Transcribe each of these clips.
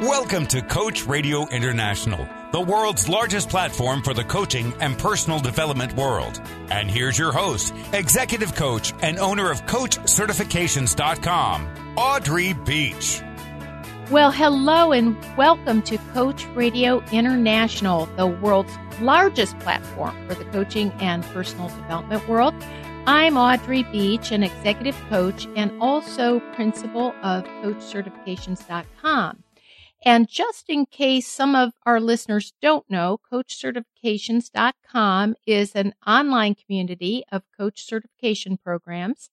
Welcome to Coach Radio International, the world's largest platform for the coaching and personal development world. And here's your host, executive coach and owner of CoachCertifications.com, Audrey Beach. Well, hello and welcome to Coach Radio International, the world's largest platform for the coaching and personal development world. I'm Audrey Beach, an executive coach and also principal of CoachCertifications.com. And just in case some of our listeners don't know, CoachCertifications.com is an online community of coach certification programs.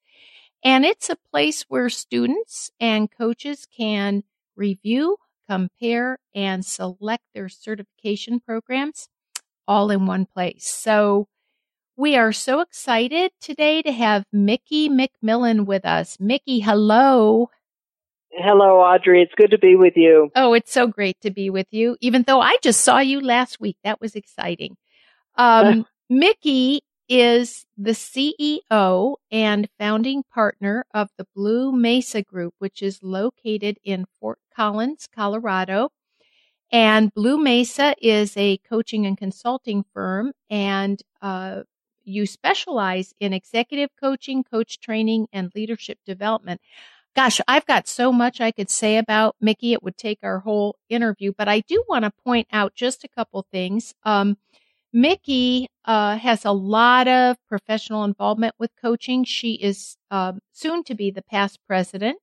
And it's a place where students and coaches can review, compare, and select their certification programs all in one place. So we are so excited today to have Mickey McMillan with us. Mickey, hello. Hello, Audrey. It's good to be with you. Oh, it's so great to be with you, even though I just saw you last week. That was exciting. Um, Mickey is the CEO and founding partner of the Blue Mesa Group, which is located in Fort Collins, Colorado. And Blue Mesa is a coaching and consulting firm, and uh, you specialize in executive coaching, coach training, and leadership development. Gosh, I've got so much I could say about Mickey. It would take our whole interview, but I do want to point out just a couple things. Um, Mickey uh, has a lot of professional involvement with coaching. She is um, soon to be the past president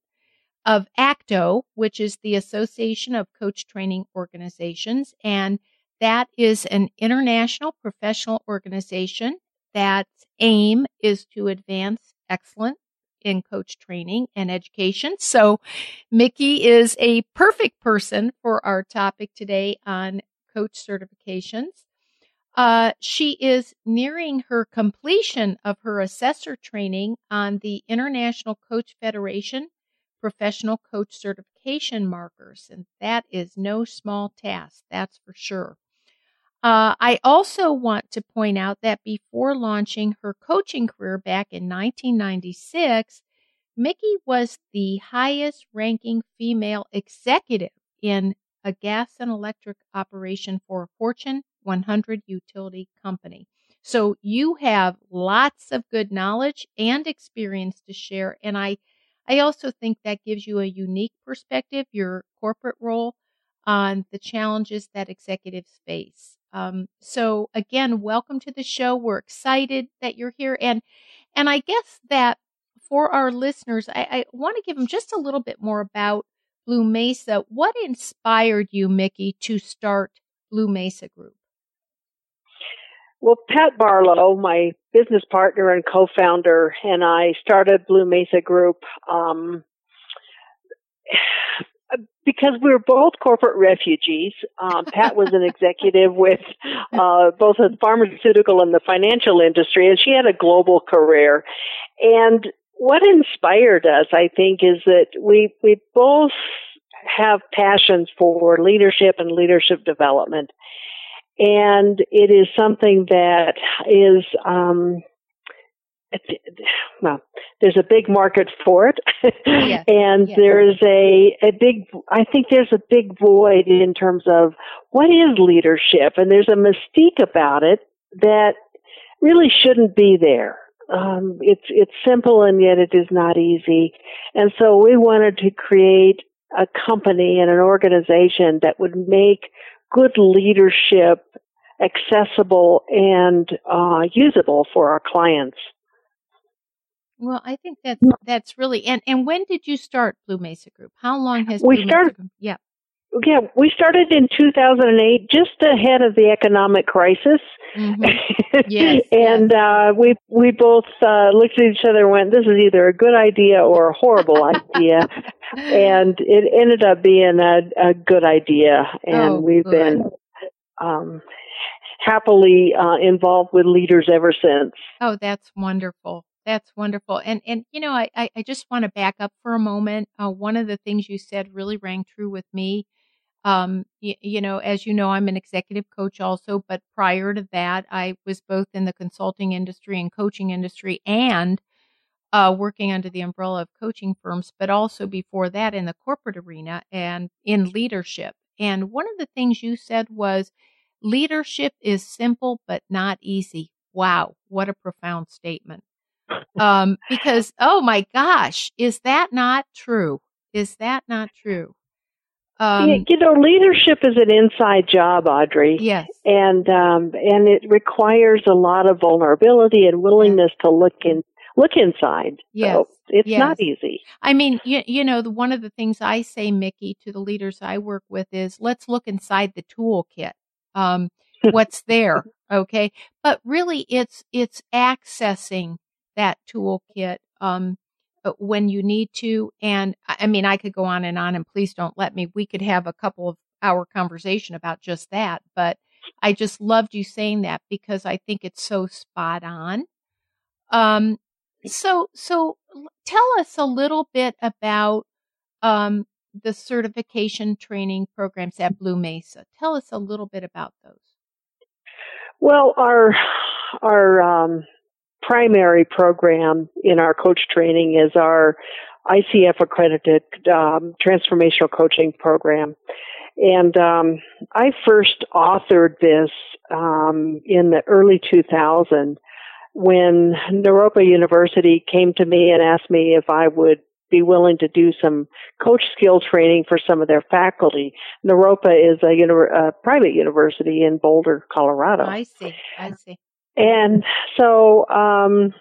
of ACTO, which is the Association of Coach Training Organizations. And that is an international professional organization that aim is to advance excellence in coach training and education. So Mickey is a perfect person for our topic today on coach certifications. Uh, she is nearing her completion of her assessor training on the International Coach Federation professional coach certification markers, and that is no small task, that's for sure. Uh, I also want to point out that before launching her coaching career back in 1996, Mickey was the highest ranking female executive in a gas and electric operation for a Fortune 100 utility company. So you have lots of good knowledge and experience to share. And I, I also think that gives you a unique perspective, your corporate role on the challenges that executives face. Um, so again, welcome to the show. We're excited that you're here. And, and I guess that for our listeners, I, I want to give them just a little bit more about Blue Mesa. What inspired you, Mickey, to start Blue Mesa Group? Well, Pat Barlow, my business partner and co-founder, and I started Blue Mesa Group um, because we were both corporate refugees. Um, Pat was an executive with uh, both the pharmaceutical and the financial industry, and she had a global career. And what inspired us, I think, is that we we both have passions for leadership and leadership development and it is something that is um, well, there's a big market for it, and there's a a big. I think there's a big void in terms of what is leadership, and there's a mystique about it that really shouldn't be there. Um, it's it's simple and yet it is not easy, and so we wanted to create a company and an organization that would make good leadership accessible and uh, usable for our clients. Well, I think that that's really and and when did you start Blue Mesa Group? How long has we Blue started? Mesa Yeah. Yeah, we started in 2008, just ahead of the economic crisis. Mm-hmm. Yes, and yes. Uh, we we both uh, looked at each other and went, "This is either a good idea or a horrible idea." And it ended up being a, a good idea, and oh, we've good. been um, happily uh, involved with leaders ever since. Oh, that's wonderful. That's wonderful. And and you know, I I just want to back up for a moment. Uh, one of the things you said really rang true with me. Um, you, you know, as you know, I'm an executive coach also, but prior to that, I was both in the consulting industry and coaching industry, and uh, working under the umbrella of coaching firms, but also before that in the corporate arena and in leadership. And one of the things you said was leadership is simple but not easy. Wow, what a profound statement. Um, because, oh my gosh, is that not true? Is that not true? Um, you know, leadership is an inside job, Audrey. Yes, and um, and it requires a lot of vulnerability and willingness to look in look inside. Yes. So it's yes. not easy. I mean, you, you know, the, one of the things I say, Mickey, to the leaders I work with is let's look inside the toolkit. Um, what's there? Okay. But really it's, it's accessing that toolkit, um, uh, when you need to. And I mean, I could go on and on and please don't let me, we could have a couple of hour conversation about just that, but I just loved you saying that because I think it's so spot on. Um, so, so tell us a little bit about um, the certification training programs at Blue Mesa. Tell us a little bit about those. Well, our our um, primary program in our coach training is our ICF accredited um, transformational coaching program. And um, I first authored this um, in the early 2000s when Naropa University came to me and asked me if I would be willing to do some coach skill training for some of their faculty. Naropa is a, uni- a private university in Boulder, Colorado. I see. I see. And so um,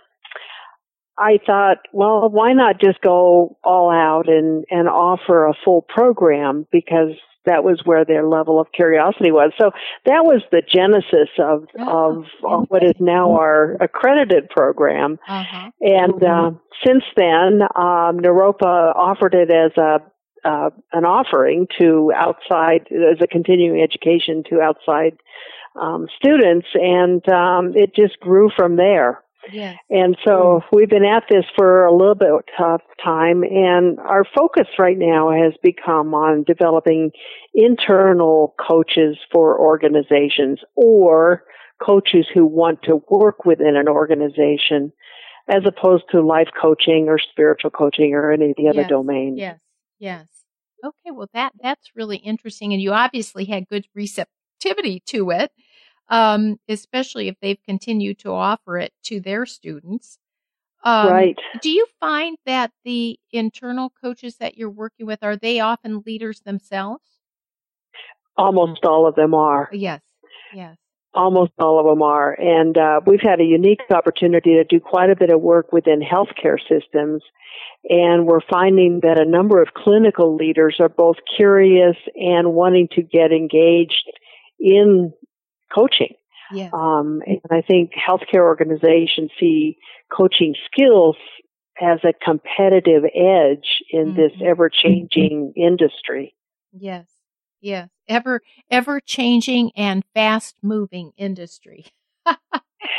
I thought, well, why not just go all out and and offer a full program because that was where their level of curiosity was. So that was the genesis of oh, of what is now our accredited program. Uh-huh. And uh, since then, um, Naropa offered it as a uh, an offering to outside as a continuing education to outside um, students, and um, it just grew from there. Yes. And so we've been at this for a little bit of time and our focus right now has become on developing internal coaches for organizations or coaches who want to work within an organization as opposed to life coaching or spiritual coaching or any of the other yes. domains. Yes. Yes. Okay, well that that's really interesting and you obviously had good receptivity to it um, especially if they've continued to offer it to their students. Um, right. Do you find that the internal coaches that you're working with are they often leaders themselves? Almost all of them are. Yes. Yes. Almost all of them are. And uh, we've had a unique opportunity to do quite a bit of work within healthcare systems. And we're finding that a number of clinical leaders are both curious and wanting to get engaged in coaching. Yes. Um, and I think healthcare organizations see coaching skills as a competitive edge in mm-hmm. this ever changing industry. Yes. Yes. Ever, ever changing and fast moving industry.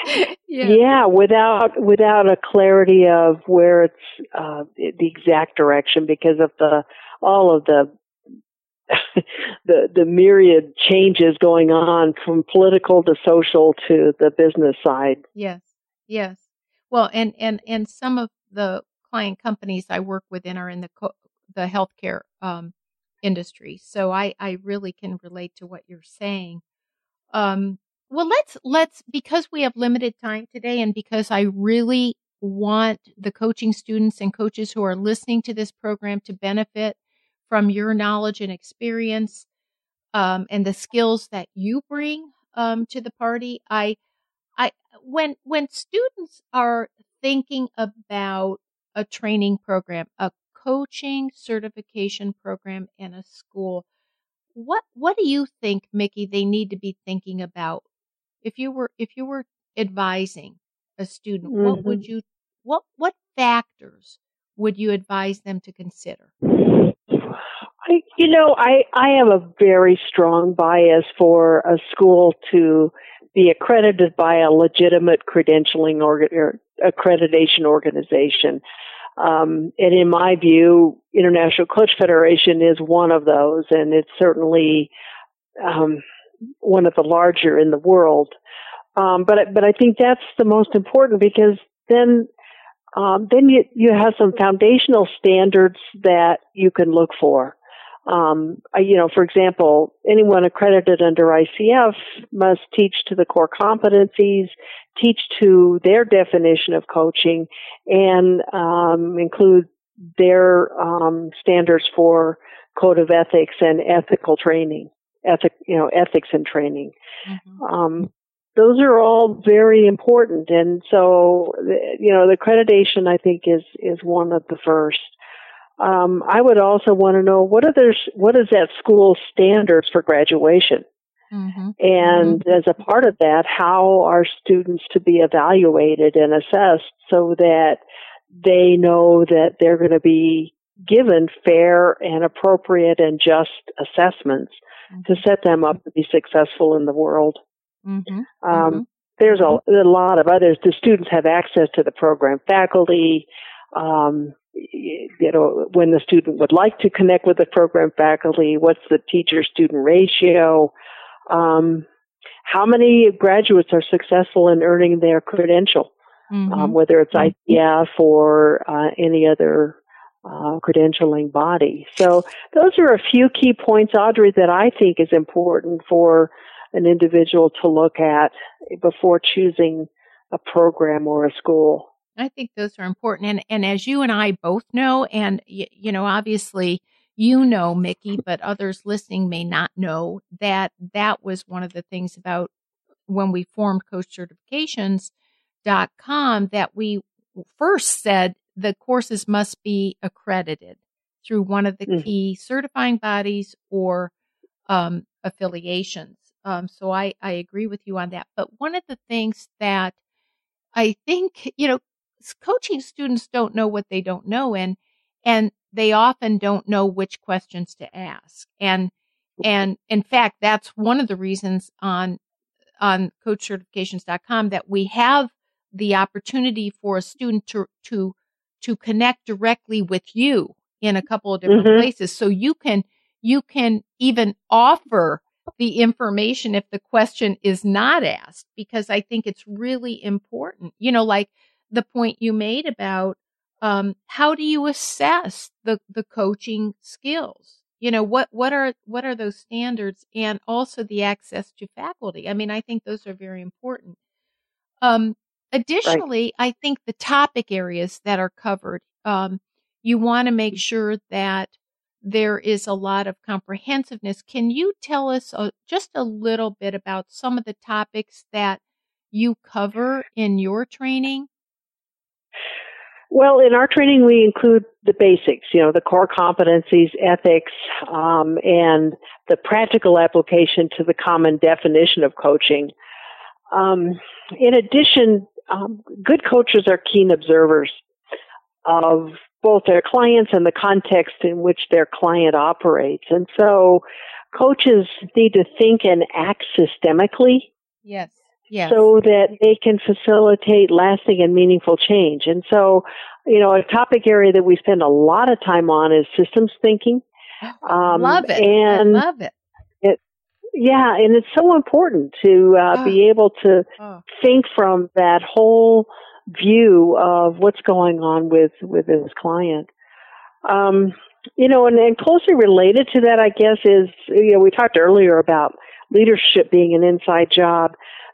yeah. yeah, without without a clarity of where it's uh, the exact direction because of the all of the the the myriad changes going on from political to social to the business side. Yes, yes. Well, and and and some of the client companies I work within are in the co- the healthcare um, industry, so I I really can relate to what you're saying. Um, well, let's let's because we have limited time today, and because I really want the coaching students and coaches who are listening to this program to benefit from your knowledge and experience um, and the skills that you bring um, to the party. I, I, when when students are thinking about a training program, a coaching certification program in a school, what what do you think, Mickey? They need to be thinking about if you were if you were advising a student, mm-hmm. what would mm-hmm. you what what factors would you advise them to consider? I, you know, I, I have a very strong bias for a school to be accredited by a legitimate credentialing or, or accreditation organization. Um, and in my view, International Coach Federation is one of those, and it's certainly um, one of the larger in the world. Um, but but I think that's the most important because then um, then you, you have some foundational standards that you can look for. Um, you know, for example, anyone accredited under ICF must teach to the core competencies, teach to their definition of coaching, and um, include their um, standards for code of ethics and ethical training, ethic, you know, ethics and training. Mm-hmm. Um, those are all very important, and so you know, the accreditation I think is is one of the first. Um, I would also want to know what are their, what is that school standards for graduation? Mm-hmm. And mm-hmm. as a part of that, how are students to be evaluated and assessed so that they know that they're going to be given fair and appropriate and just assessments mm-hmm. to set them up to be successful in the world. Mm-hmm. Um, mm-hmm. there's a, a, lot of others. The students have access to the program faculty. Um, you know, when the student would like to connect with the program faculty, what's the teacher student ratio, um, how many graduates are successful in earning their credential, mm-hmm. um, whether it's mm-hmm. ICF or uh, any other uh, credentialing body. So those are a few key points, Audrey, that I think is important for an individual to look at before choosing a program or a school. I think those are important. And, and as you and I both know, and, you, you know, obviously you know, Mickey, but others listening may not know that that was one of the things about when we formed coachcertifications.com that we first said the courses must be accredited through one of the mm-hmm. key certifying bodies or um, affiliations. Um, so I, I agree with you on that. But one of the things that I think, you know, coaching students don't know what they don't know and and they often don't know which questions to ask and and in fact that's one of the reasons on on coachcertifications.com that we have the opportunity for a student to to to connect directly with you in a couple of different mm-hmm. places. So you can you can even offer the information if the question is not asked because i think it's really important. You know like the point you made about um, how do you assess the the coaching skills? You know what what are what are those standards, and also the access to faculty. I mean, I think those are very important. Um, additionally, right. I think the topic areas that are covered, um, you want to make sure that there is a lot of comprehensiveness. Can you tell us uh, just a little bit about some of the topics that you cover in your training? Well, in our training, we include the basics, you know, the core competencies, ethics, um, and the practical application to the common definition of coaching. Um, in addition, um, good coaches are keen observers of both their clients and the context in which their client operates. And so coaches need to think and act systemically. Yes yes. so that they can facilitate lasting and meaningful change. And so, you know, a topic area that we spend a lot of time on is systems thinking. Um, love it. And I love it. it. Yeah, and it's so important to uh, oh. be able to oh. think from that whole view of what's going on with with his client. Um, you know, and, and closely related to that, I guess, is you know we talked earlier about leadership being an inside job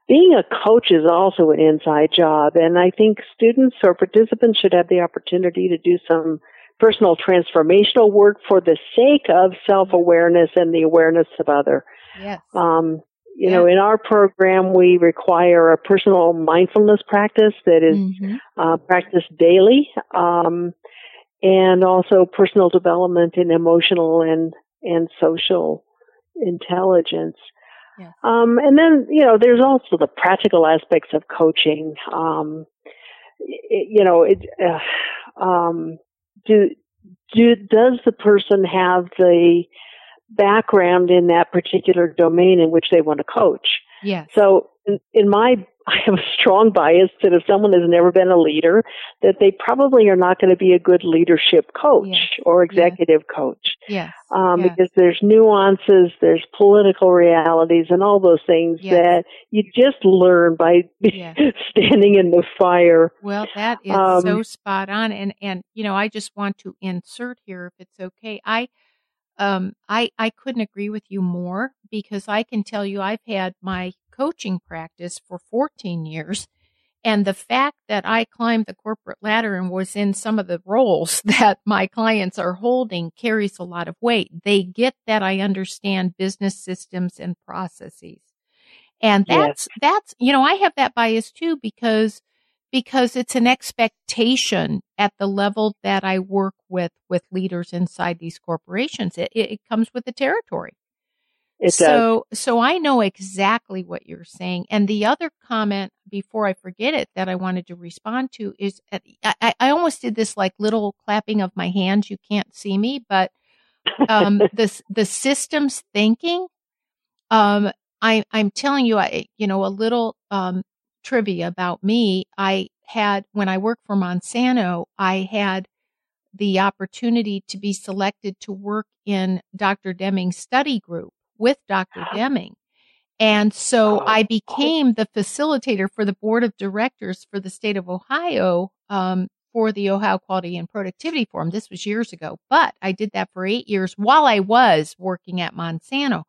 being a coach is also an inside job, and I think students or participants should have the opportunity to do some personal transformational work for the sake of self awareness and the awareness of other. Yes. Um, you know, in our program, we require a personal mindfulness practice that is mm-hmm. uh, practiced daily, um, and also personal development in emotional and and social intelligence. Yes. Um, and then, you know, there's also the practical aspects of coaching. Um, it, you know, it, uh, um, do, do, does the person have the background in that particular domain in which they want to coach? Yes. So in, in my I have a strong bias that if someone has never been a leader, that they probably are not going to be a good leadership coach or executive coach. Yes. Um. Because there's nuances, there's political realities, and all those things that you just learn by standing in the fire. Well, that is um, so spot on. And and you know, I just want to insert here, if it's okay. I um, I I couldn't agree with you more because I can tell you I've had my coaching practice for 14 years. And the fact that I climbed the corporate ladder and was in some of the roles that my clients are holding carries a lot of weight. They get that I understand business systems and processes. And that's, yes. that's, you know, I have that bias too because, because it's an expectation at the level that I work with, with leaders inside these corporations. It, it, it comes with the territory. It so, does. so I know exactly what you're saying. And the other comment before I forget it that I wanted to respond to is uh, I, I almost did this like little clapping of my hands. You can't see me, but um, the the systems thinking. Um, I, I'm telling you, I you know a little um, trivia about me. I had when I worked for Monsanto, I had the opportunity to be selected to work in Dr. Deming's study group with Dr. Deming. And so I became the facilitator for the board of directors for the state of Ohio um, for the Ohio Quality and Productivity Forum. This was years ago, but I did that for eight years while I was working at Monsanto.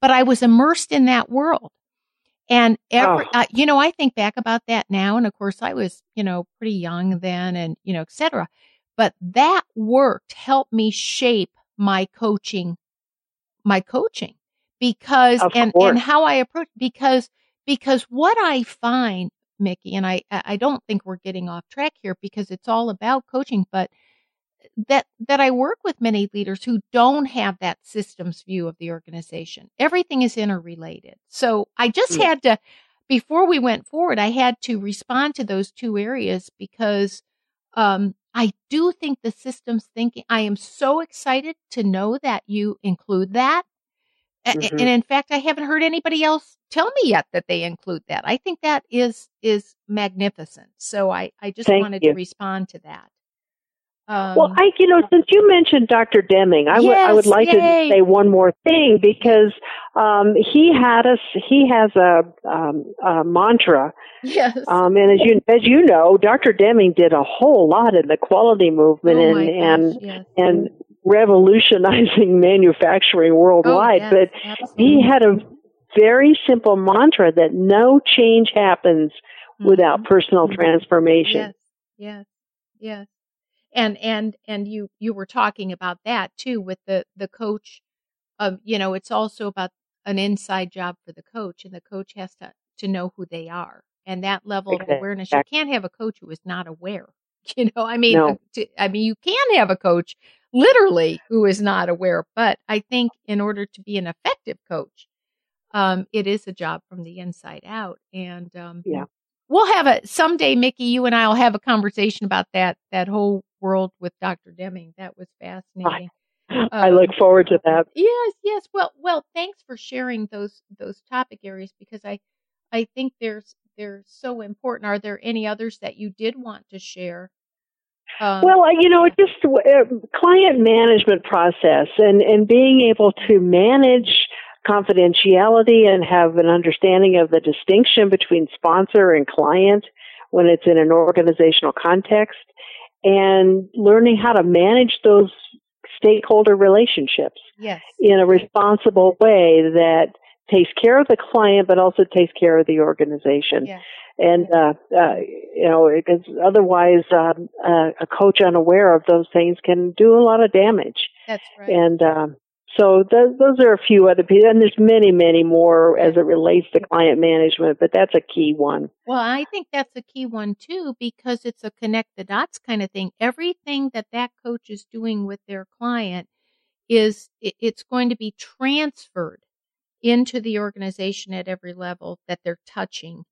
But I was immersed in that world. And every, oh. uh, you know, I think back about that now. And of course, I was, you know, pretty young then and, you know, et cetera. But that worked helped me shape my coaching, my coaching because of and and how I approach because because what I find Mickey and I I don't think we're getting off track here because it's all about coaching but that that I work with many leaders who don't have that systems view of the organization. Everything is interrelated. So I just yeah. had to before we went forward I had to respond to those two areas because um I do think the systems thinking I am so excited to know that you include that Mm-hmm. And in fact, I haven't heard anybody else tell me yet that they include that. I think that is is magnificent. So I I just Thank wanted you. to respond to that. Um, well, I you know since you mentioned Dr. Deming, I, w- yes, I would like yay. to say one more thing because um, he had us. He has a, um, a mantra. Yes. Um, and as you as you know, Dr. Deming did a whole lot in the quality movement oh and and yes. and revolutionizing manufacturing worldwide, oh, yes, but absolutely. he had a very simple mantra that no change happens mm-hmm. without personal mm-hmm. transformation. Yes, yes, yes. And and and you you were talking about that too with the the coach. Of you know, it's also about an inside job for the coach, and the coach has to to know who they are and that level exactly. of awareness. You can't have a coach who is not aware. You know, I mean, no. to, I mean, you can have a coach literally who is not aware. But I think in order to be an effective coach, um, it is a job from the inside out. And um, yeah, we'll have a someday, Mickey. You and I will have a conversation about that that whole world with Dr. Deming. That was fascinating. I, I look um, forward to that. Yes, yes. Well, well. Thanks for sharing those those topic areas because I I think there's they're so important. Are there any others that you did want to share? Um, well, you know, just uh, client management process and, and being able to manage confidentiality and have an understanding of the distinction between sponsor and client when it's in an organizational context and learning how to manage those stakeholder relationships yes. in a responsible way that takes care of the client but also takes care of the organization. Yes and uh, uh, you know, because otherwise, um, uh, a coach unaware of those things can do a lot of damage. That's right. And um, so th- those are a few other pieces, and there's many, many more as it relates to client management, but that's a key one. Well, I think that's a key one too because it's a connect the dots kind of thing. Everything that that coach is doing with their client is it's going to be transferred into the organization at every level that they're touching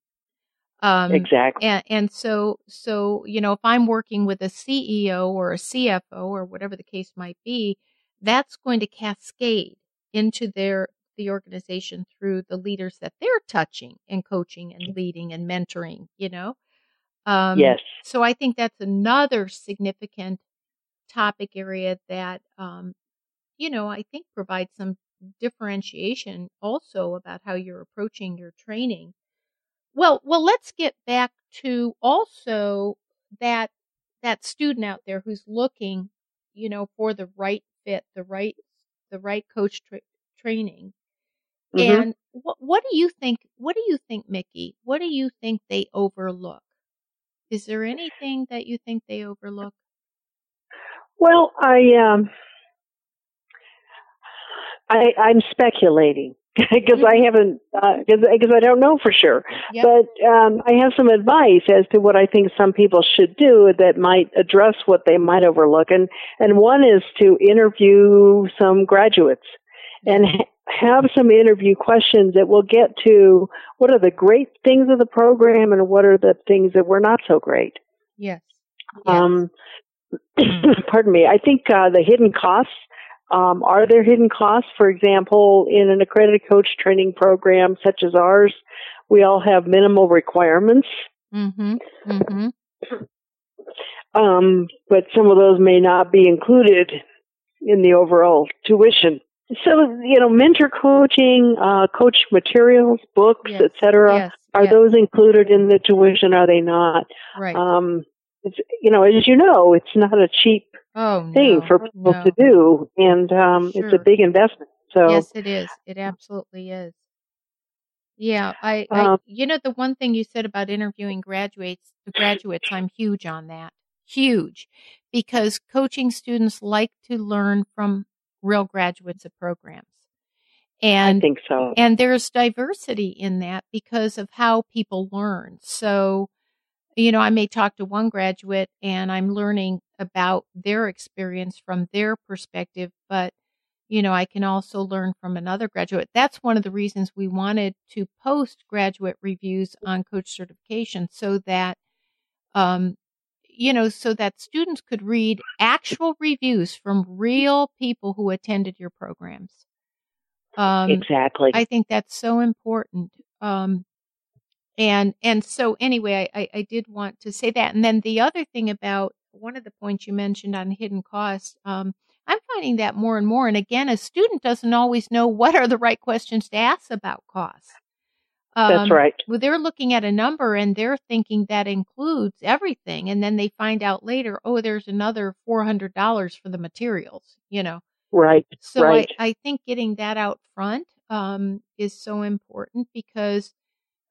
um, exactly. And, and so, so, you know, if I'm working with a CEO or a CFO or whatever the case might be, that's going to cascade into their, the organization through the leaders that they're touching and coaching and leading and mentoring, you know? Um, yes. So I think that's another significant topic area that, um, you know, I think provides some differentiation also about how you're approaching your training. Well, well, let's get back to also that that student out there who's looking, you know, for the right fit, the right the right coach tra- training. Mm-hmm. And what what do you think? What do you think, Mickey? What do you think they overlook? Is there anything that you think they overlook? Well, I um, I I'm speculating because I haven't because uh, because I don't know for sure. Yep. But um, I have some advice as to what I think some people should do that might address what they might overlook, and and one is to interview some graduates and have some interview questions that will get to what are the great things of the program and what are the things that were not so great. Yes. Um, pardon me. I think uh, the hidden costs. Um, are there hidden costs? For example, in an accredited coach training program such as ours, we all have minimal requirements. Mm-hmm. Mm-hmm. Um, but some of those may not be included in the overall tuition. So, you know, mentor coaching, uh, coach materials, books, yes. etc. Yes. Are yes. those included in the tuition? Are they not? Right. Um, it's, you know, as you know, it's not a cheap oh, thing no. for people no. to do, and um, sure. it's a big investment. So yes, it is. It absolutely is. Yeah, I, I um, you know, the one thing you said about interviewing graduates, the graduates, I'm huge on that. Huge, because coaching students like to learn from real graduates of programs. And I think so. And there's diversity in that because of how people learn. So, you know, I may talk to one graduate and I'm learning about their experience from their perspective, but you know, I can also learn from another graduate. That's one of the reasons we wanted to post graduate reviews on coach certification so that um, you know, so that students could read actual reviews from real people who attended your programs. Um, exactly. I think that's so important. Um, and and so anyway, I, I did want to say that. And then the other thing about one of the points you mentioned on hidden costs, um, I'm finding that more and more. And again, a student doesn't always know what are the right questions to ask about costs. Um, That's right. Well, they're looking at a number and they're thinking that includes everything. And then they find out later, oh, there's another $400 for the materials, you know. Right. So right. I, I think getting that out front um, is so important because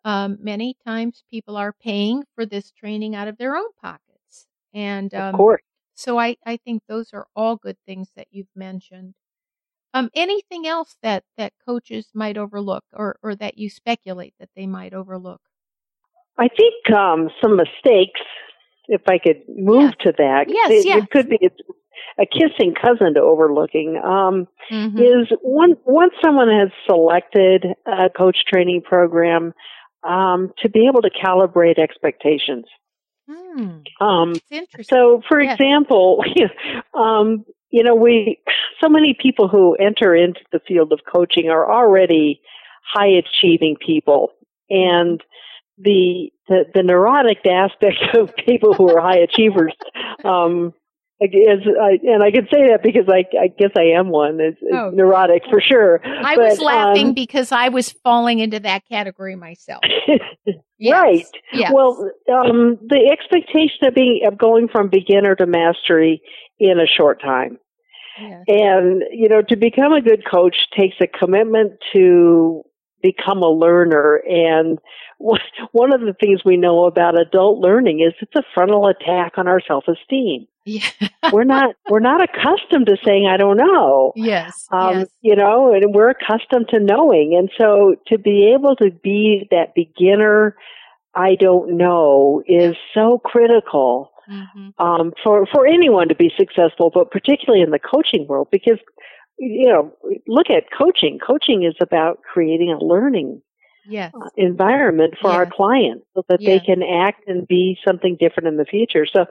um, many times people are paying for this training out of their own pockets. And um, of course. So I, I think those are all good things that you've mentioned. Um, anything else that, that coaches might overlook or, or that you speculate that they might overlook? I think um, some mistakes, if I could move to that, yes, it, yes. it could be a kissing cousin to overlooking. Um, mm-hmm. Is one, once someone has selected a coach training program, um, to be able to calibrate expectations. Mm, um, so, for yes. example, um, you know, we, so many people who enter into the field of coaching are already high achieving people. And the, the, the neurotic aspect of people who are high achievers, um, is, uh, and I can say that because I, I guess I am one. It's, it's oh. neurotic for sure. I but, was laughing um, because I was falling into that category myself. yes. Right. Yes. Well, um, the expectation of being of going from beginner to mastery in a short time. Yes. And, you know, to become a good coach takes a commitment to become a learner. And one of the things we know about adult learning is it's a frontal attack on our self-esteem. Yeah. we're not, we're not accustomed to saying, I don't know. Yes. Um, yes. you know, and we're accustomed to knowing. And so to be able to be that beginner, I don't know is so critical mm-hmm. um, for for anyone to be successful, but particularly in the coaching world, because you know, look at coaching. Coaching is about creating a learning yes. uh, environment for yes. our clients so that yes. they can act and be something different in the future. So,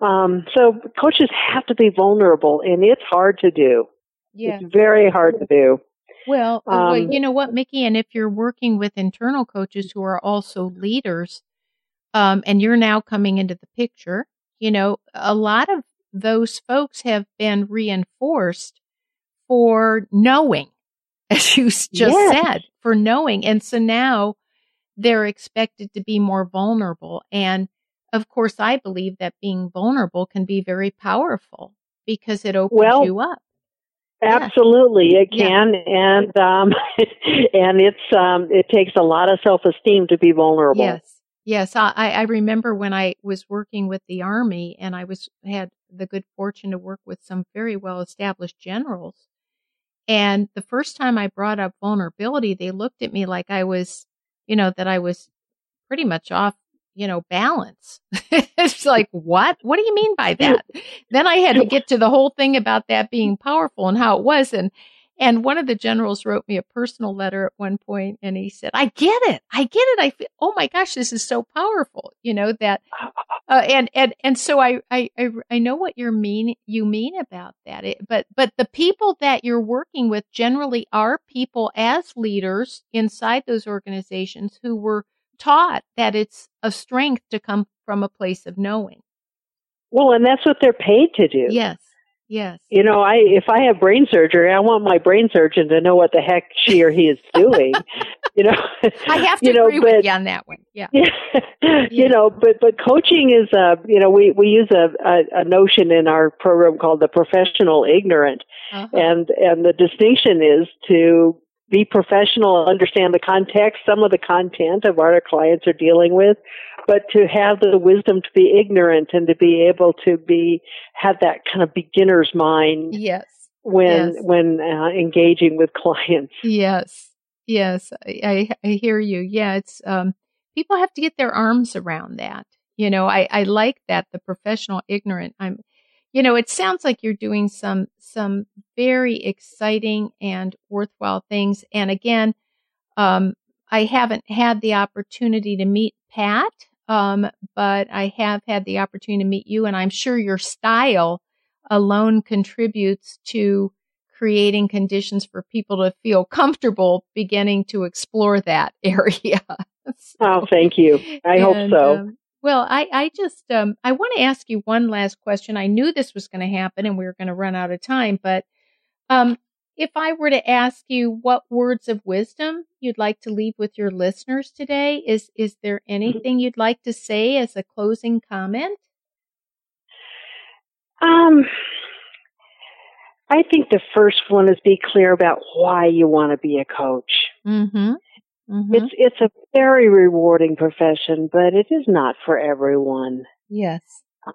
um, so coaches have to be vulnerable, and it's hard to do. Yeah. It's very hard to do. Well, um, well, you know what, Mickey, and if you're working with internal coaches who are also leaders, um, and you're now coming into the picture, you know, a lot of those folks have been reinforced for knowing, as you just yes. said, for knowing. And so now they're expected to be more vulnerable. And of course, I believe that being vulnerable can be very powerful because it opens well, you up. Absolutely, yeah. it can, yeah. and um, and it's um, it takes a lot of self esteem to be vulnerable. Yes, yes. I, I remember when I was working with the army, and I was had the good fortune to work with some very well established generals. And the first time I brought up vulnerability, they looked at me like I was, you know, that I was pretty much off you know, balance. it's like, what? What do you mean by that? then I had to get to the whole thing about that being powerful and how it was. And, and one of the generals wrote me a personal letter at one point and he said, I get it. I get it. I feel, oh my gosh, this is so powerful, you know, that, uh, and, and, and so I, I, I, I know what you're mean, you mean about that. It, but, but the people that you're working with generally are people as leaders inside those organizations who were taught that it's a strength to come from a place of knowing. Well, and that's what they're paid to do. Yes. Yes. You know, I if I have brain surgery, I want my brain surgeon to know what the heck she or he is doing. you know, I have to you know, agree but, with you on that one. Yeah. yeah. You know, but but coaching is a you know we we use a, a, a notion in our program called the professional ignorant, uh-huh. and and the distinction is to be professional, and understand the context, some of the content of what our clients are dealing with, but to have the wisdom to be ignorant and to be able to be have that kind of beginner's mind. Yes. When yes. when uh, engaging with clients. Yes. Yes, I, I hear you. Yeah, it's um, people have to get their arms around that. You know, I, I like that the professional ignorant. I'm you know, it sounds like you're doing some some very exciting and worthwhile things. And again, um, I haven't had the opportunity to meet Pat, um, but I have had the opportunity to meet you, and I'm sure your style alone contributes to creating conditions for people to feel comfortable beginning to explore that area. so, oh, thank you. I and, hope so. Um, well, I, I just um, I want to ask you one last question. I knew this was going to happen, and we were going to run out of time. But um, if I were to ask you what words of wisdom you'd like to leave with your listeners today, is is there mm-hmm. anything you'd like to say as a closing comment? Um, I think the first one is be clear about why you want to be a coach. Mm-hmm. Mm-hmm. It's it's a very rewarding profession, but it is not for everyone. Yes.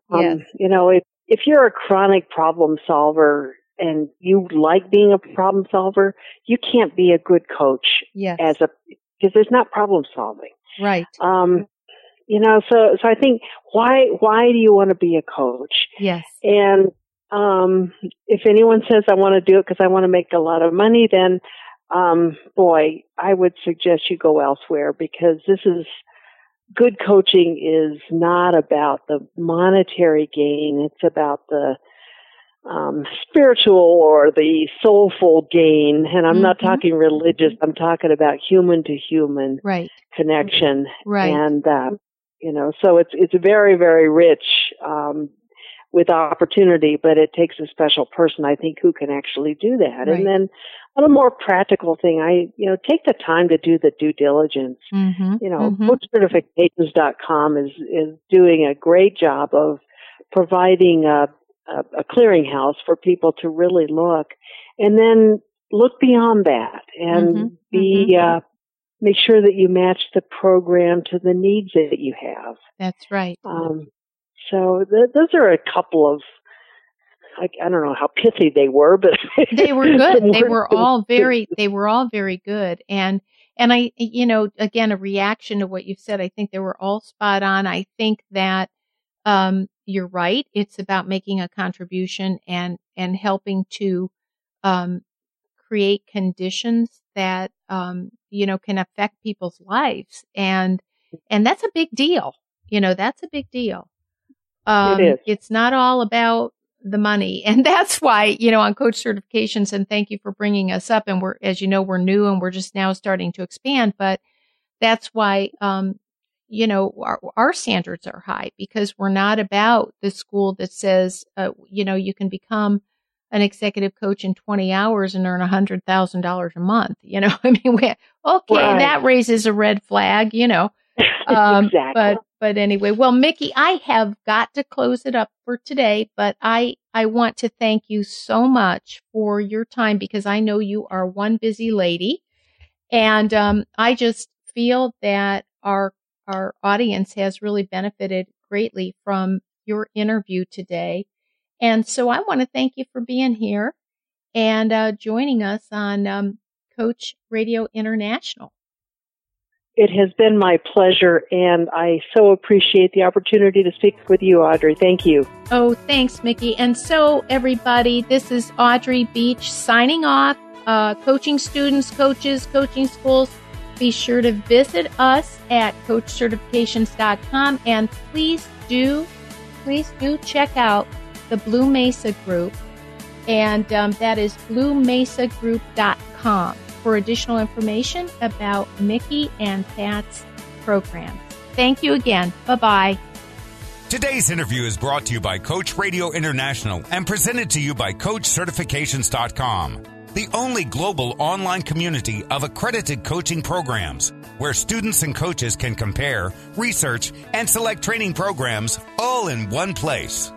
Um, yes. You know, if if you're a chronic problem solver and you like being a problem solver, you can't be a good coach. Yes. As a because there's not problem solving. Right. Um, you know, so so I think why why do you want to be a coach? Yes. And um, if anyone says I want to do it because I want to make a lot of money, then um, boy, I would suggest you go elsewhere because this is good coaching is not about the monetary gain. It's about the um, spiritual or the soulful gain. And I'm mm-hmm. not talking religious. I'm talking about human to human connection. Right. And, uh, you know, so it's, it's very, very rich, um, with opportunity, but it takes a special person, I think, who can actually do that. Right. And then a more practical thing, I, you know, take the time to do the due diligence. Mm-hmm. You know, mm-hmm. is, is doing a great job of providing a, a, a clearinghouse for people to really look and then look beyond that and mm-hmm. be, mm-hmm. uh, make sure that you match the program to the needs that you have. That's right. Um, so th- those are a couple of I, I, don't know how pithy they were, but they were good. they were all very they were all very good. And and I you know again a reaction to what you said. I think they were all spot on. I think that um, you're right. It's about making a contribution and and helping to um, create conditions that um, you know can affect people's lives and and that's a big deal. You know that's a big deal. Um, it is. It's not all about the money. And that's why, you know, on coach certifications, and thank you for bringing us up. And we're, as you know, we're new and we're just now starting to expand, but that's why, um, you know, our, our standards are high because we're not about the school that says, uh, you know, you can become an executive coach in 20 hours and earn a $100,000 a month. You know, I mean, we, okay, right. that raises a red flag, you know. Um, exactly. But but anyway, well, Mickey, I have got to close it up for today, but I I want to thank you so much for your time because I know you are one busy lady, and um, I just feel that our our audience has really benefited greatly from your interview today. And so I want to thank you for being here and uh, joining us on um, Coach Radio International. It has been my pleasure, and I so appreciate the opportunity to speak with you, Audrey. Thank you. Oh, thanks, Mickey. And so, everybody, this is Audrey Beach signing off. Uh, coaching students, coaches, coaching schools, be sure to visit us at coachcertifications.com and please do, please do check out the Blue Mesa Group, and um, that is bluemesagroup.com for additional information about Mickey and Pat's program. Thank you again. Bye bye. Today's interview is brought to you by Coach Radio International and presented to you by CoachCertifications.com, the only global online community of accredited coaching programs where students and coaches can compare, research, and select training programs all in one place.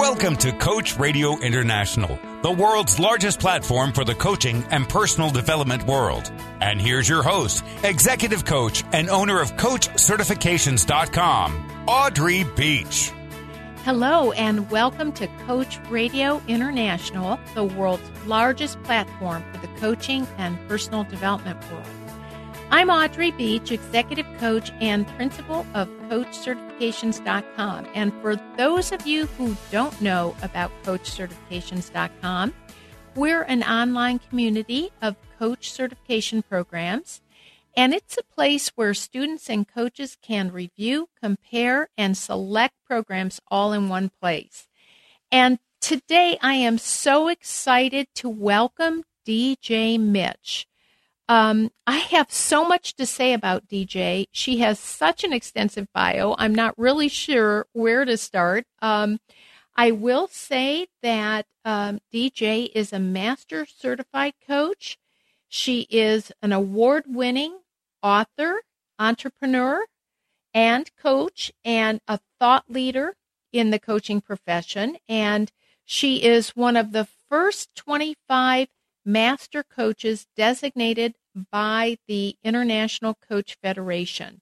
Welcome to Coach Radio International, the world's largest platform for the coaching and personal development world. And here's your host, executive coach and owner of CoachCertifications.com, Audrey Beach. Hello, and welcome to Coach Radio International, the world's largest platform for the coaching and personal development world. I'm Audrey Beach, Executive Coach and Principal of CoachCertifications.com. And for those of you who don't know about CoachCertifications.com, we're an online community of coach certification programs, and it's a place where students and coaches can review, compare, and select programs all in one place. And today I am so excited to welcome DJ Mitsch. Um, I have so much to say about DJ. She has such an extensive bio. I'm not really sure where to start. Um, I will say that um, DJ is a master certified coach. She is an award winning author, entrepreneur, and coach, and a thought leader in the coaching profession. And she is one of the first 25 master coaches designated by the International Coach Federation.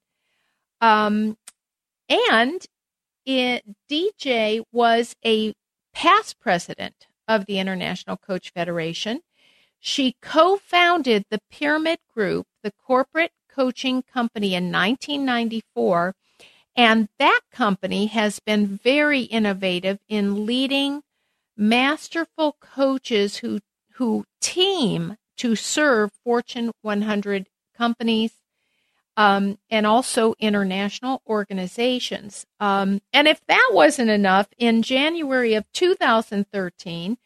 Um, and it, DJ was a past president of the International Coach Federation. She co founded the Pyramid Group, the corporate coaching company, in 1994. And that company has been very innovative in leading masterful coaches who, who team to serve Fortune 100 companies um, and also international organizations. Um, and if that wasn't enough, in January of 2013,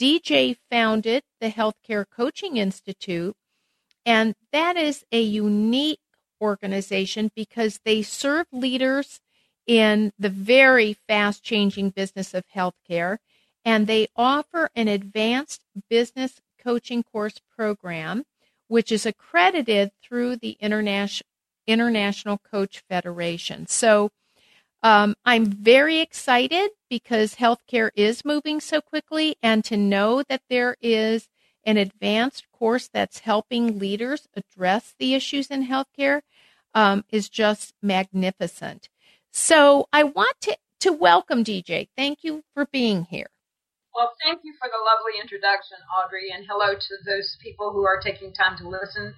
DJ founded the Healthcare Coaching Institute, and that is a unique organization because they serve leaders in the very fast changing business of healthcare and they offer an advanced business coaching course program, which is accredited through the International International Coach Federation. So um, I'm very excited because healthcare is moving so quickly, and to know that there is an advanced course that's helping leaders address the issues in healthcare um, is just magnificent. So I want to, to welcome DJ. Thank you for being here. Well, thank you for the lovely introduction, Audrey, and hello to those people who are taking time to listen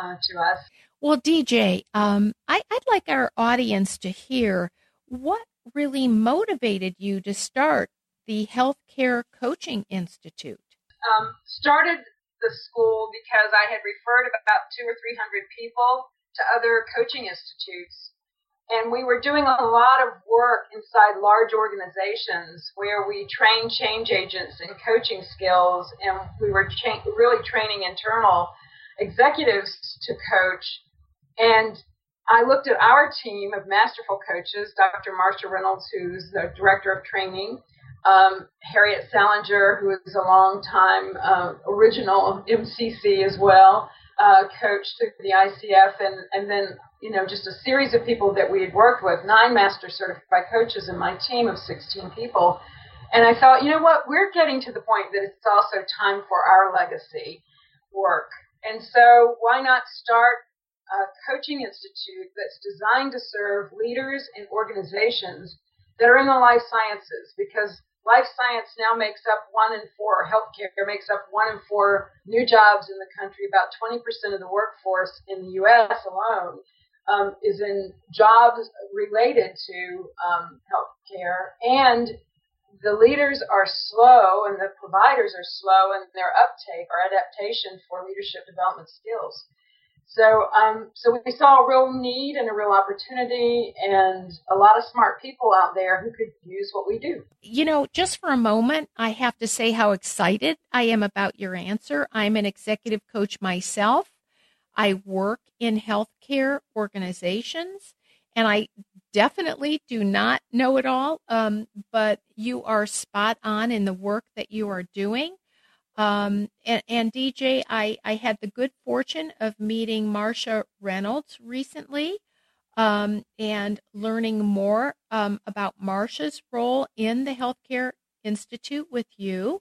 uh, to us. Well, DJ, um, I, would like our audience to hear what really motivated you to start the Healthcare Coaching Institute. Um, started the school because I had referred about two or three hundred people to other coaching institutes. And we were doing a lot of work inside large organizations where we trained change agents in coaching skills, and we were cha- really training internal executives to coach. And I looked at our team of masterful coaches, Dr. Marcia Reynolds, who's the director of training, um, Harriet Salinger, who is a long time uh, original MCC as well, uh, coach through the ICF, and, and then you know just a series of people that we had worked with, nine master certified coaches in my team of 16 people. And I thought, you know what, we're getting to the point that it's also time for our legacy work. And so why not start a coaching institute that's designed to serve leaders and organizations that are in the life sciences because life science now makes up one in four, healthcare makes up one in four new jobs in the country. About 20% of the workforce in the U.S. alone um, is in jobs related to um, healthcare. And the leaders are slow and the providers are slow in their uptake or adaptation for leadership development skills. So, um, so we saw a real need and a real opportunity, and a lot of smart people out there who could use what we do. You know, just for a moment, I have to say how excited I am about your answer. I'm an executive coach myself. I work in healthcare organizations, and I definitely do not know it all. Um, but you are spot on in the work that you are doing. Um, and, and, DJ, I, I had the good fortune of meeting Marcia Reynolds recently um, and learning more um, about Marcia's role in the Healthcare Institute with you.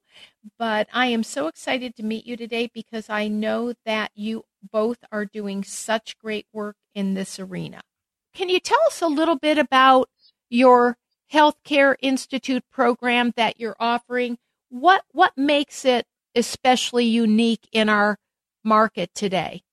But I am so excited to meet you today because I know that you both are doing such great work in this arena. Can you tell us a little bit about your Healthcare Institute program that you're offering? What what makes it especially unique in our market today?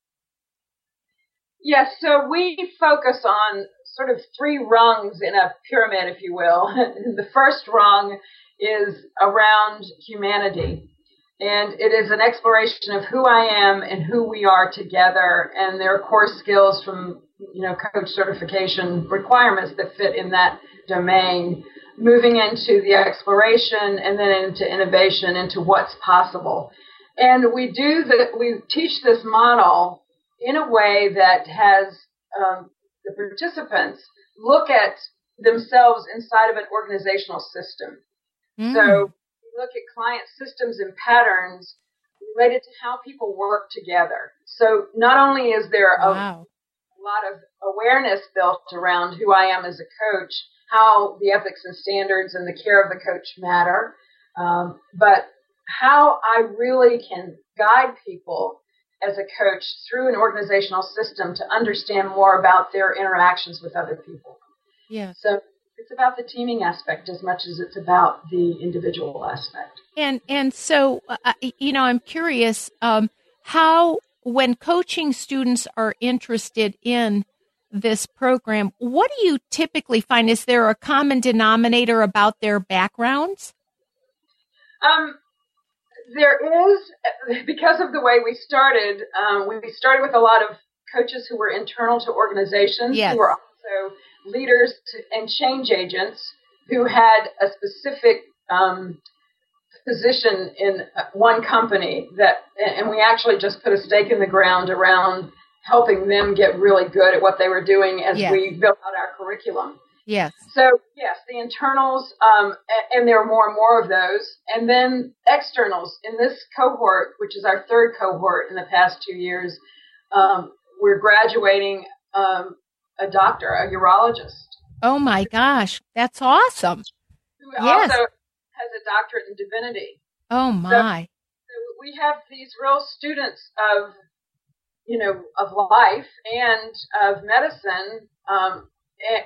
Yes, so we focus on sort of three rungs in a pyramid, if you will. the first rung is around humanity. And it is an exploration of who I am and who we are together. And there are core skills from, you know, coach certification requirements that fit in that domain moving into the exploration and then into innovation, into what's possible. And we do that, we teach this model in a way that has um, the participants look at themselves inside of an organizational system. Mm. So look at client systems and patterns related to how people work together. So not only is there a, wow. a lot of awareness built around who I am as a coach, how the ethics and standards and the care of the coach matter, um, but how I really can guide people as a coach through an organizational system to understand more about their interactions with other people. Yeah. So it's about the teaming aspect as much as it's about the individual aspect. And and so uh, you know, I'm curious um, how when coaching students are interested in this program, what do you typically find? Is there a common denominator about their backgrounds? Um, there is, because of the way we started, um, we started with a lot of coaches who were internal to organizations, yes. who were also leaders to, and change agents who had a specific um, position in one company that, and we actually just put a stake in the ground around helping them get really good at what they were doing as yes. we built out our curriculum. Yes. So yes, the internals, um, and there are more and more of those, and then externals. In this cohort, which is our third cohort in the past two years, um, we're graduating um, a doctor, a urologist. Oh my gosh, that's awesome! Who yes. also has a doctorate in divinity. Oh my! So, so we have these real students of you know, of life and of medicine. Um,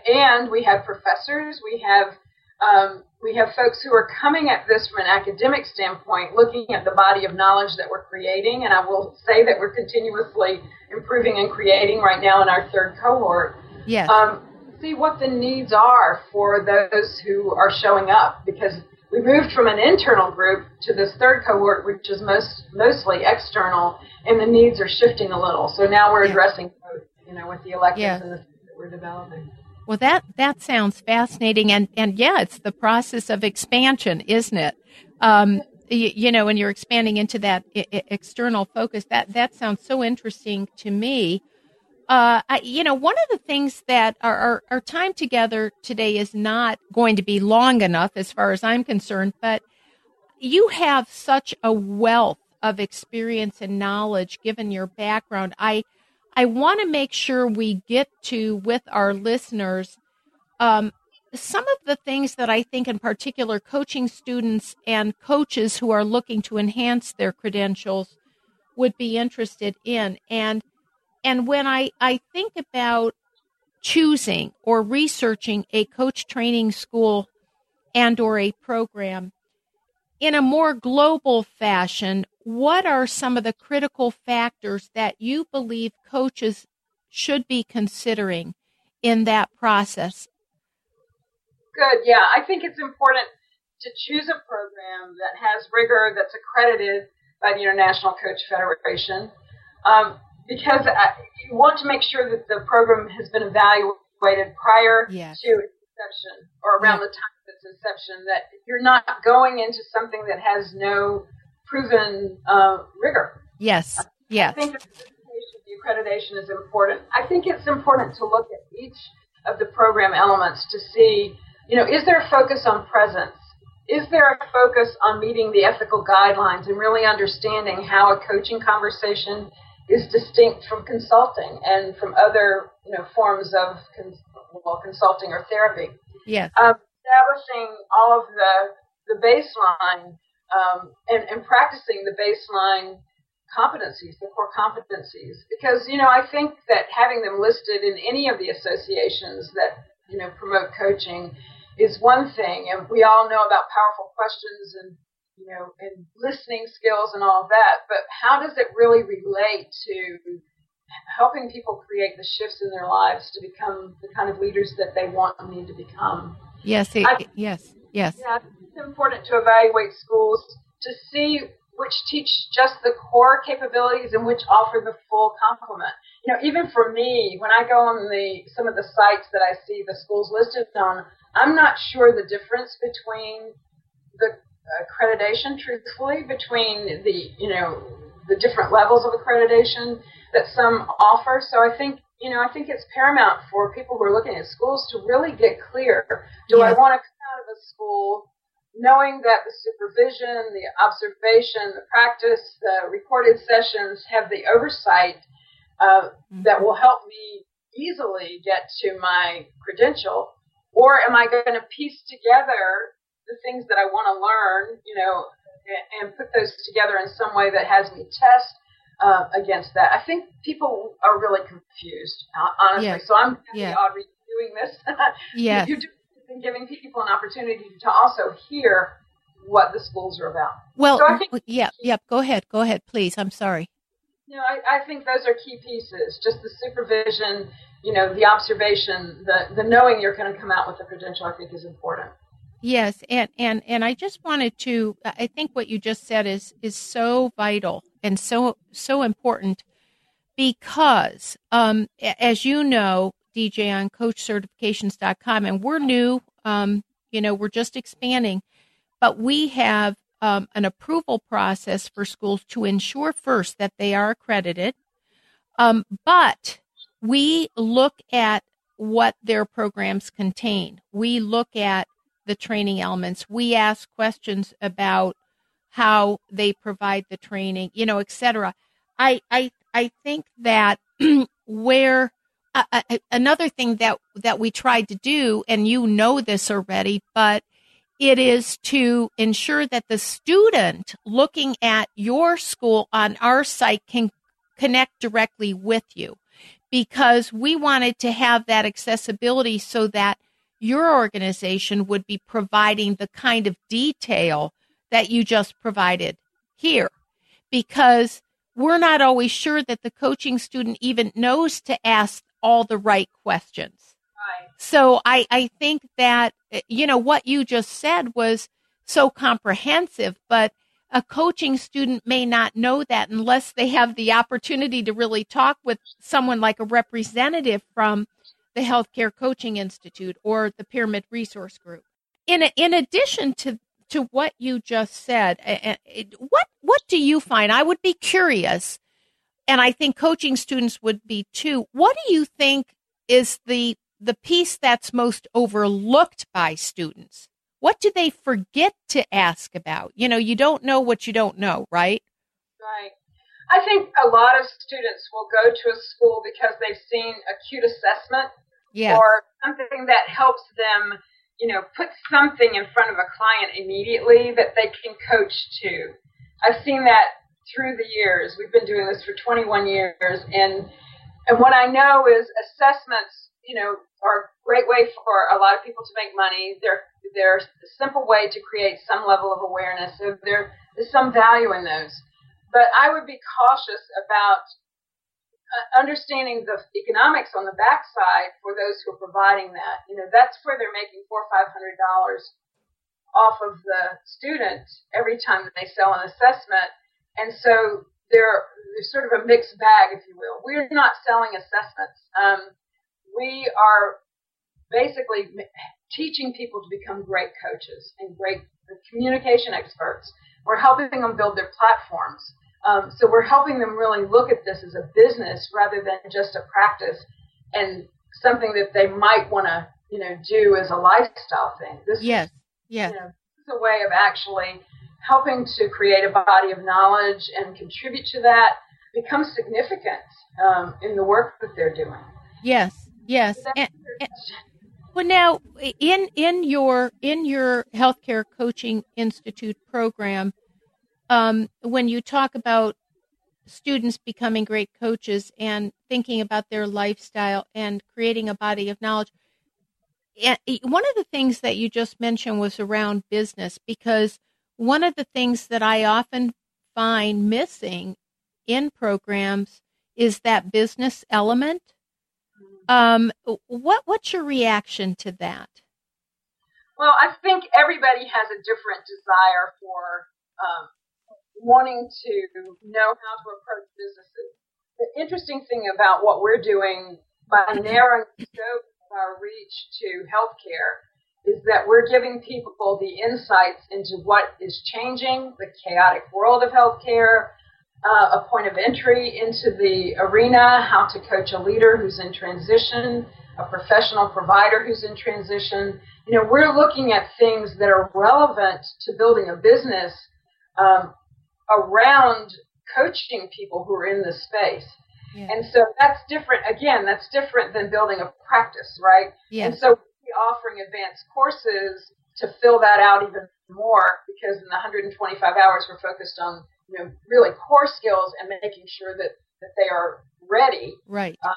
and we have professors, we have um, we have folks who are coming at this from an academic standpoint, looking at the body of knowledge that we're creating. And I will say that we're continuously improving and creating right now in our third cohort. Yes. Um, see what the needs are for those who are showing up because we moved from an internal group to this third cohort, which is most mostly external, and the needs are shifting a little. So now we're addressing both, you know, with the electives yeah. and the things that we're developing. Well, that that sounds fascinating, and and yeah, it's the process of expansion, isn't it? Um, you, you, know, when you're expanding into that I- external focus, that that sounds so interesting to me. Uh, I, you know, one of the things that our, our, our time together today is not going to be long enough as far as I'm concerned, but you have such a wealth of experience and knowledge given your background. I, I want to make sure we get to with our listeners um, some of the things that I think, in particular, coaching students and coaches who are looking to enhance their credentials would be interested in. And and when I, I think about choosing or researching a coach training school and or a program in a more global fashion, what are some of the critical factors that you believe coaches should be considering in that process? Good. Yeah, I think it's important to choose a program that has rigor that's accredited by the International Coach Federation. Um, because I, you want to make sure that the program has been evaluated prior yes. to inception or around the time of its inception. That you're not going into something that has no proven uh, rigor. Yes. Yes. I think the accreditation is important. I think it's important to look at each of the program elements to see, you know, is there a focus on presence? Is there a focus on meeting the ethical guidelines and really understanding how a coaching conversation is distinct from consulting and from other you know forms of consulting or therapy. Yes. Um, establishing all of the the baseline um, and, and practicing the baseline competencies, the core competencies, because you know I think that having them listed in any of the associations that you know promote coaching is one thing, and we all know about powerful questions and you know, and listening skills and all of that, but how does it really relate to helping people create the shifts in their lives to become the kind of leaders that they want and need to become? Yes, it, I, yes, yes. Yeah, it's important to evaluate schools to see which teach just the core capabilities and which offer the full complement. You know, even for me, when I go on the some of the sites that I see the schools listed on, I'm not sure the difference between the accreditation, truthfully, between the you know the different levels of accreditation that some offer. So I think you know I think it's paramount for people who are looking at schools to really get clear. Do. I want to come out of a school knowing that the supervision, the observation, the practice, the recorded sessions have the oversight uh, mm-hmm. that will help me easily get to my credential? Or am I going to piece together the things that I want to learn, you know, and, put those together in some way that has me test uh, against that. I think people are really confused, honestly. So I'm yeah. Audrey doing this. yeah. You're doing, giving people an opportunity to also hear what the schools are about. Well, so think, yeah, yeah. Go ahead, go ahead, please. I'm sorry. You know, I, I think those are key pieces. Just the supervision, you know, the observation, the the knowing you're going to come out with a credential. I think is important. Yes, and and and I just wanted to. I think what you just said is is so vital and so so important because, um, as you know, DJ on CoachCertifications.com, and we're new. Um, you know, we're just expanding, but we have um, an approval process for schools to ensure first that they are accredited. Um, but we look at what their programs contain. We look at the training elements. We ask questions about how they provide the training, you know, etc. I I I think that where uh, uh, another thing that that we tried to do, and you know this already, but it is to ensure that the student looking at your school on our site can connect directly with you because we wanted to have that accessibility so that your organization would be providing the kind of detail that you just provided here because we're not always sure that the coaching student even knows to ask all the right questions. Right. So I, I think that, you know, what you just said was so comprehensive, but a coaching student may not know that unless they have the opportunity to really talk with someone like a representative from the Healthcare Coaching Institute or the Pyramid Resource Group. In, in addition to, to what you just said, what, what do you find? I would be curious, and I think coaching students would be too. What do you think is the, the piece that's most overlooked by students? What do they forget to ask about? You know, you don't know what you don't know, right? Right. I think a lot of students will go to a school because they've seen acute assessment yes. or something that helps them, you know, put something in front of a client immediately that they can coach to. I've seen that through the years. We've been doing this for 21 years, and and what I know is assessments, you know, are a great way for a lot of people to make money. They're they're a simple way to create some level of awareness. So there is some value in those. But I would be cautious about uh, understanding the economics on the backside for those who are providing that. You know, that's where they're making four or five hundred dollars off of the student every time they sell an assessment, and so they're, they're sort of a mixed bag, if you will. We're not selling assessments. Um, we are basically teaching people to become great coaches and great communication experts. We're helping them build their platforms. Um, so we're helping them really look at this as a business rather than just a practice and something that they might want to, you know, do as a lifestyle thing. This yes, yes. You know, this is a way of actually helping to create a body of knowledge and contribute to that, become significant um, in the work that they're doing. Yes, yes. And, and, well, now in in your in your healthcare coaching institute program, um, when you talk about students becoming great coaches and thinking about their lifestyle and creating a body of knowledge, one of the things that you just mentioned was around business because one of the things that I often find missing in programs is that business element um, what what's your reaction to that? Well, I think everybody has a different desire for um, wanting to know how to approach businesses. The interesting thing about what we're doing by narrowing the scope of our reach to healthcare is that we're giving people the insights into what is changing, the chaotic world of healthcare, uh, a point of entry into the arena, how to coach a leader who's in transition, a professional provider who's in transition. You know, we're looking at things that are relevant to building a business um, around coaching people who are in the space. Yeah. And so that's different. Again, that's different than building a practice, right? Yes. And so we're offering advanced courses to fill that out even more because in the 125 hours we're focused on you know, really core skills and making sure that, that they are ready. Right. Um,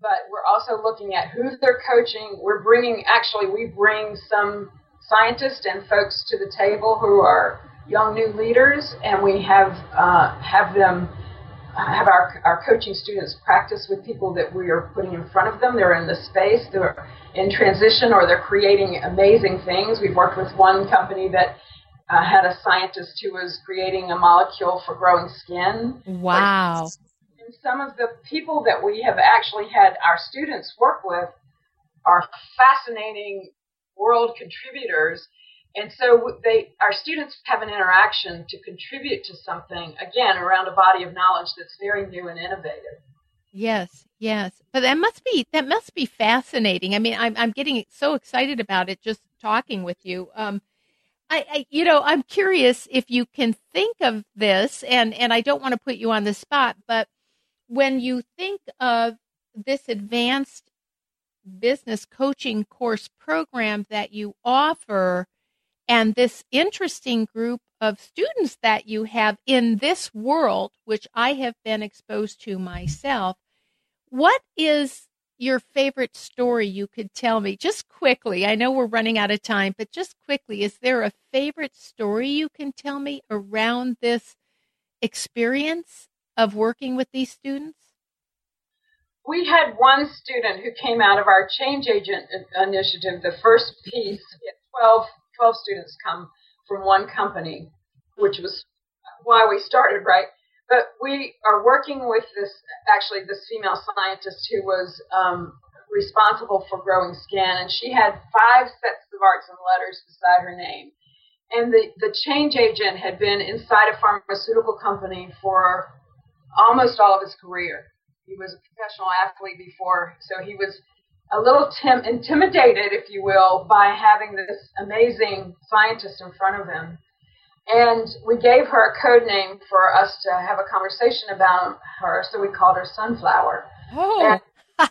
but we're also looking at who they're coaching. We're bringing, actually, we bring some scientists and folks to the table who are young new leaders, and we have uh, have them have our our coaching students practice with people that we are putting in front of them. They're in the space, they're in transition, or they're creating amazing things. We've worked with one company that uh, had a scientist who was creating a molecule for growing skin. Wow. And some of the people that we have actually had our students work with are fascinating world contributors. And so they, our students have an interaction to contribute to something, again, around a body of knowledge that's very new and innovative. Yes, yes. But that must be, that must be fascinating. I mean, I'm, I'm getting so excited about it just talking with you. Um, I, I, you know, I'm curious if you can think of this, and and I don't want to put you on the spot, but when you think of this advanced business coaching course program that you offer, and this interesting group of students that you have in this world, which I have been exposed to myself, what is your favorite story you could tell me just quickly? I know we're running out of time, but just quickly, is there a favorite story you can tell me around this experience of working with these students? We had one student who came out of our change agent initiative, the first piece. 12, 12 students come from one company, which was why we started, right? But we are working with this, actually, this female scientist who was um, responsible for growing skin, and she had five sets of arts and letters beside her name. And the, the change agent had been inside a pharmaceutical company for almost all of his career. He was a professional athlete before, so he was a little tim- intimidated, if you will, by having this amazing scientist in front of him. And we gave her a code name for us to have a conversation about her, so we called her Sunflower. Oh, and,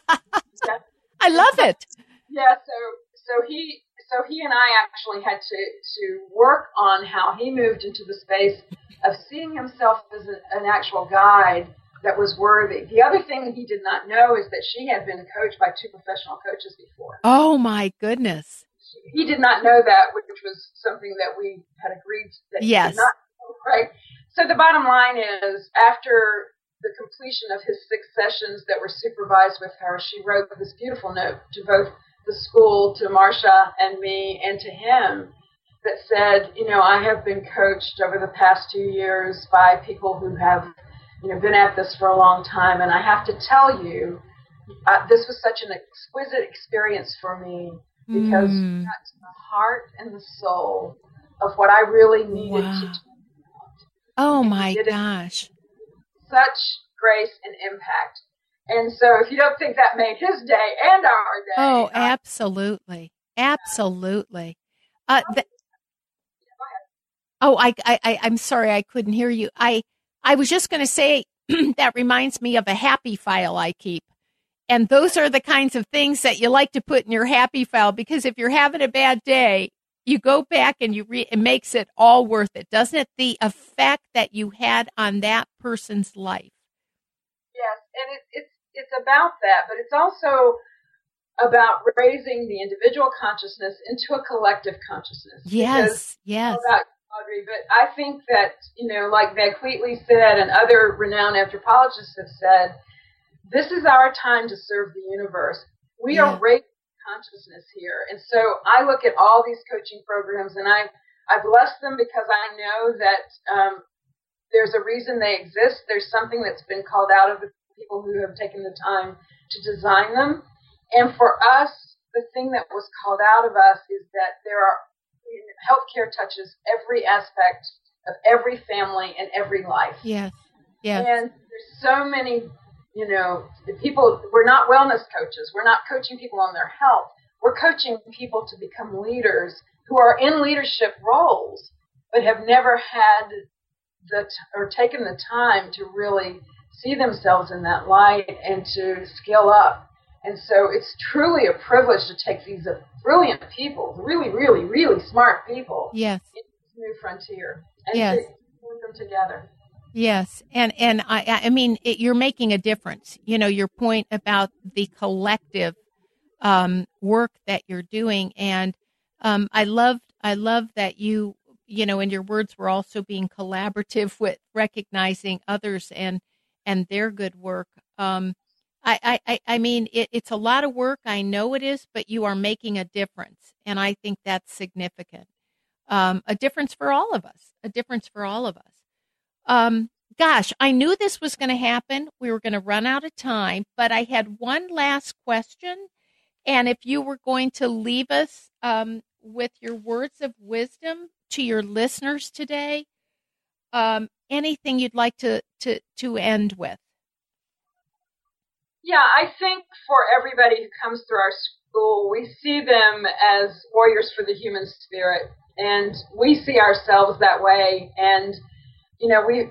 yeah, I love it. Yeah, so so he so he and I actually had to to work on how he moved into the space of seeing himself as an, an actual guide that was worthy. The other thing he did not know is that she had been coached by two professional coaches before. Oh my goodness. He did not know that, which was something that we had agreed that yes. he did not know, right? So the bottom line is after the completion of his six sessions that were supervised with her, she wrote this beautiful note to both the school, to Marcia and me, and to him that said, you know, I have been coached over the past two years by people who have you know, been at this for a long time, and I have to tell you, uh, this was such an exquisite experience for me because mm. got to the heart and the soul of what I really needed wow. to do. Oh my gosh. Such grace and impact. And so if you don't think that made his day and our day. Oh, absolutely. Absolutely. Uh, th- oh, I, I, I, I'm sorry. I couldn't hear you. I, I was just going to say that reminds me of a happy file I keep. And those are the kinds of things that you like to put in your happy file because if you're having a bad day, you go back and you re- it makes it all worth it, doesn't it? The effect that you had on that person's life. Yes, and it, it's it's about that, but it's also about raising the individual consciousness into a collective consciousness. Yes, yes. About Audrey, but I think that, you know, like Meg Wheatley said and other renowned anthropologists have said, this is our time to serve the universe. We yeah. are raising consciousness here. And so I look at all these coaching programs and I, I bless them because I know that um, there's a reason they exist. There's something that's been called out of the people who have taken the time to design them. And for us, the thing that was called out of us is that there are healthcare touches every aspect of every family and every life. Yes. Yes. And there's so many, you know, people, we're not wellness coaches. We're not coaching people on their health. We're coaching people to become leaders who are in leadership roles, but have never had the, t- or taken the time to really see themselves in that light and to scale up. And so it's truly a privilege to take these brilliant people, really, really, really smart people. Yes. Into this new frontier. And yes. to them together. Yes, and and I I mean it, you're making a difference. You know your point about the collective um, work that you're doing, and um, I love I love that you you know in your words were also being collaborative with recognizing others and and their good work. Um, I, I, I mean, it, it's a lot of work. I know it is, but you are making a difference. And I think that's significant. Um, a difference for all of us, a difference for all of us. Um, gosh, I knew this was going to happen. We were going to run out of time, but I had one last question. And if you were going to leave us um, with your words of wisdom to your listeners today, um, anything you'd like to, to, to end with? Yeah, I think for everybody who comes through our school, we see them as warriors for the human spirit, and we see ourselves that way. And you know, we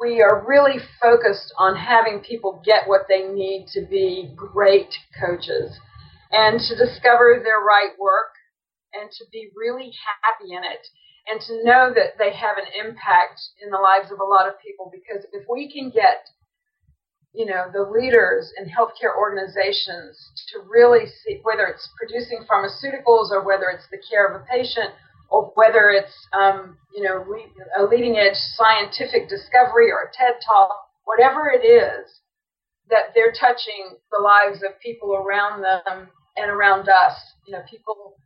we are really focused on having people get what they need to be great coaches, and to discover their right work, and to be really happy in it, and to know that they have an impact in the lives of a lot of people. Because if we can get you know, the leaders in healthcare organizations to really see whether it's producing pharmaceuticals or whether it's the care of a patient or whether it's, um, you know, a leading edge scientific discovery or a TED talk, whatever it is, that they're touching the lives of people around them and around us. You know, people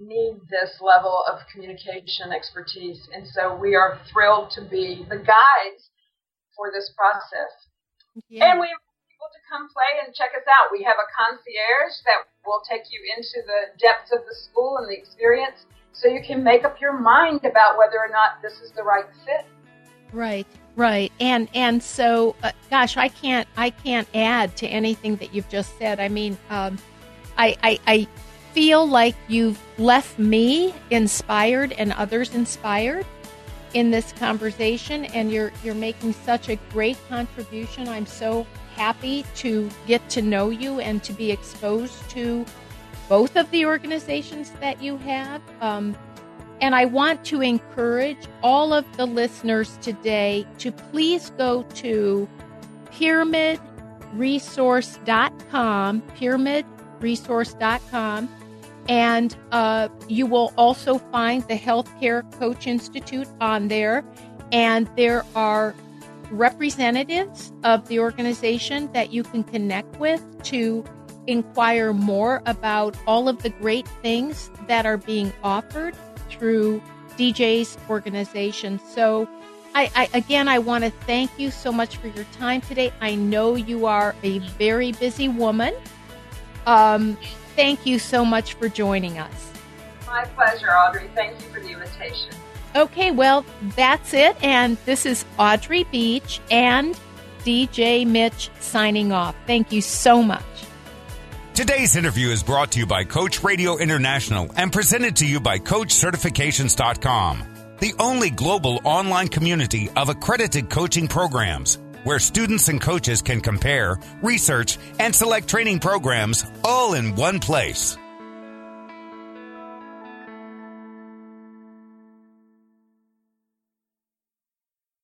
need this level of communication expertise. And so we are thrilled to be the guides for this process. Yeah. And we people to come play and check us out. We have a concierge that will take you into the depths of the school and the experience so you can make up your mind about whether or not this is the right fit. Right, right. And and so uh, gosh, I can't I can't add to anything that you've just said. I mean, um, I, I I feel like you've left me inspired and others inspired in this conversation and you're you're making such a great contribution. I'm so happy to get to know you and to be exposed to both of the organizations that you have. Um, and I want to encourage all of the listeners today to please go to pyramidresource.com, pyramidresource.com, and uh, you will also find the Healthcare Coach Institute on there. And there are representatives of the organization that you can connect with to inquire more about all of the great things that are being offered through DJ's organization. So, I, I, again, I want to thank you so much for your time today. I know you are a very busy woman. Um, thank you so much for joining us. My pleasure, Audrey. Thank you for the invitation. Okay, well, that's it. And this is Audrey Beach and DJ Mitsch signing off. Thank you so much. Today's interview is brought to you by Coach Radio International and presented to you by CoachCertifications.com, the only global online community of accredited coaching programs where students and coaches can compare, research, and select training programs all in one place.